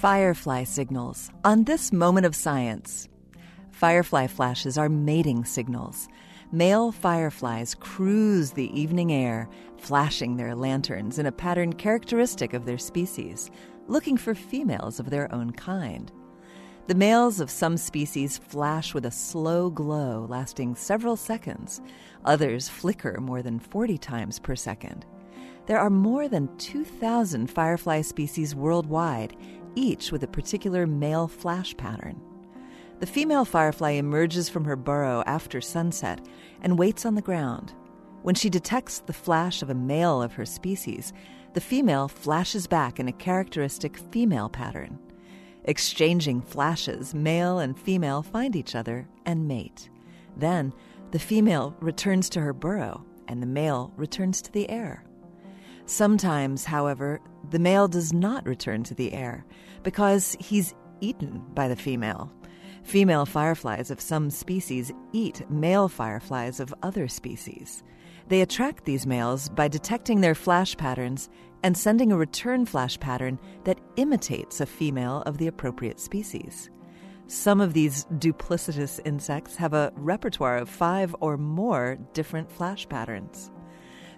Firefly signals on this moment of science. Firefly flashes are mating signals. Male fireflies cruise the evening air, flashing their lanterns in a pattern characteristic of their species, looking for females of their own kind. The males of some species flash with a slow glow lasting several seconds. Others flicker more than 40 times per second. There are more than 2,000 firefly species worldwide, each with a particular male flash pattern. The female firefly emerges from her burrow after sunset and waits on the ground. When she detects the flash of a male of her species, the female flashes back in a characteristic female pattern. Exchanging flashes, male and female find each other and mate. Then, the female returns to her burrow and the male returns to the air. Sometimes, however, the male does not return to the air because he's eaten by the female. Female fireflies of some species eat male fireflies of other species. They attract these males by detecting their flash patterns and sending a return flash pattern that imitates a female of the appropriate species. Some of these duplicitous insects have a repertoire of five or more different flash patterns.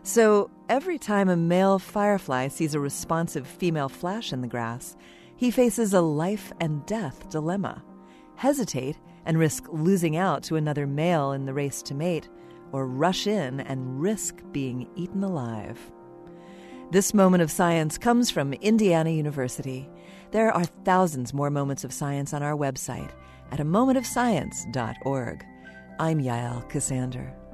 So every time a male firefly sees a responsive female flash in the grass, he faces a life and death dilemma hesitate and risk losing out to another male in the race to mate, or rush in and risk being eaten alive. This moment of science comes from Indiana University. There are thousands more moments of science on our website at a momentofscience.org. I'm Yael Ksander.